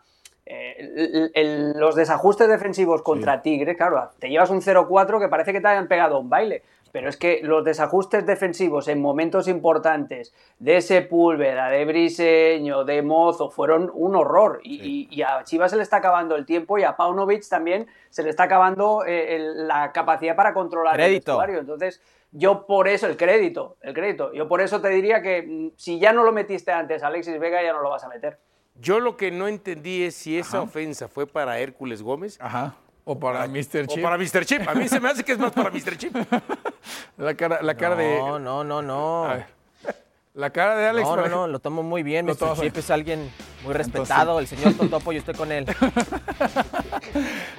eh, el- el- los desajustes defensivos contra Tigre, claro, te llevas un 0-4 que parece que te hayan pegado un baile. Pero es que los desajustes defensivos en momentos importantes de Sepúlveda, de Briseño, de Mozo, fueron un horror. Y, y- y a Chivas se le está acabando el tiempo y a Paunovic también se le está acabando eh, el- la capacidad para controlar el vestuario. Entonces, Yo por eso, el crédito, el crédito, yo por eso te diría que mm, si ya no lo metiste antes, Alexis Vega ya no lo vas a meter. Yo lo que no entendí es si esa ofensa fue para Hércules Gómez. Ajá. O para Mr. Chip. O para Mr. Chip. A mí se me hace que es más para Mr. Chip. La cara, la cara de. No, no, no, no. A ver. La cara de Alex. No, no, no, lo tomo muy bien. Lo Mr. Chip es alguien muy respetado. El señor Totopo, yo estoy con él.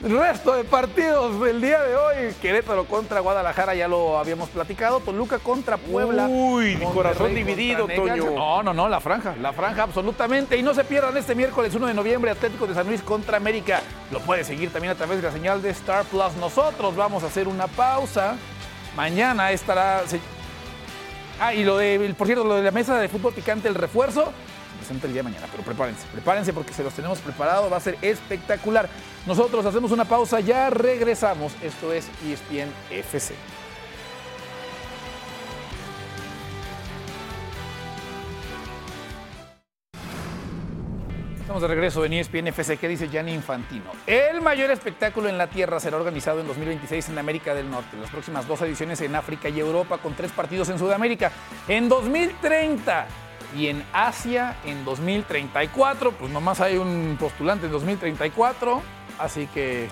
Resto de partidos del día de hoy. Querétaro contra Guadalajara, ya lo habíamos platicado. Toluca contra Puebla. Uy, mi corazón dividido. Toño. No, no, no, la franja, la franja absolutamente. Y no se pierdan este miércoles 1 de noviembre Atlético de San Luis contra América. Lo puede seguir también a través de la señal de Star Plus. Nosotros vamos a hacer una pausa. Mañana estará... Ah, y lo de, por cierto, lo de la mesa de fútbol picante, el refuerzo, el día de mañana, pero prepárense, prepárense porque se los tenemos preparado, va a ser espectacular. Nosotros hacemos una pausa, ya regresamos. Esto es ESPN FC. Estamos de regreso en ESPN FC. ¿Qué dice Gianni Infantino? El mayor espectáculo en la Tierra será organizado en 2026 en América del Norte. Las próximas dos ediciones en África y Europa con tres partidos en Sudamérica. En 2030 y en Asia en 2034. Pues nomás hay un postulante en 2034. Así que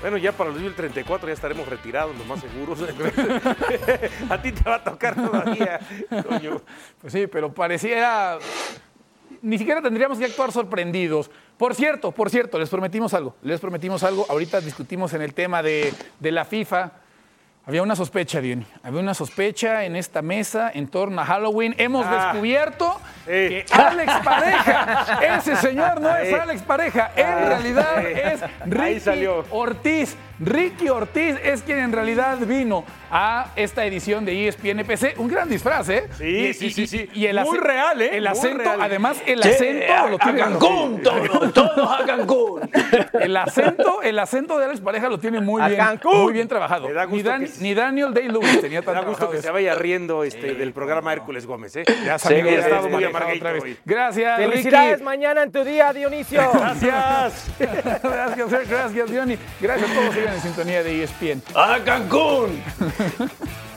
Bueno, ya para el 2034 ya estaremos retirados, lo más seguros. a ti te va a tocar todavía, Toño. Pues sí, pero pareciera. Ni siquiera tendríamos que actuar sorprendidos. Por cierto, por cierto, les prometimos algo. Les prometimos algo. Ahorita discutimos en el tema de, de la FIFA. Había una sospecha, Diony. Había una sospecha en esta mesa en torno a Halloween. Hemos Ah. descubierto Sí. que Alex Pareja, ese señor no es. Alex Pareja, en Ah, realidad es Ricky. Ortiz. Ricky Ortiz es quien en realidad vino a esta edición de ESPN PC. Un gran disfraz, ¿eh? Sí, Y- sí, y- sí, sí. Y el Muy real, ¿eh? El acento, real. además, el Che, acento a, lo a tiene. Cancún, todos, todos a Cancún. El acento, el acento de Alex Pareja lo tiene muy ¡A bien, Cancún! muy bien trabajado. Me da Ni, gusto Dan- que- ni Daniel Day-Lewis tenía Me tan da gusto trabajado que se vaya riendo este, del programa Hércules Gómez, ¿eh? Ya Sí, sabía que que ha estado muy amarguito otra vez. hoy. Gracias, Ricky. Felicidades mañana en tu día, Dionisio. Gracias. gracias, gracias, Diony. Gracias a todos. En sintonía de ESPN. ¡A Cancún!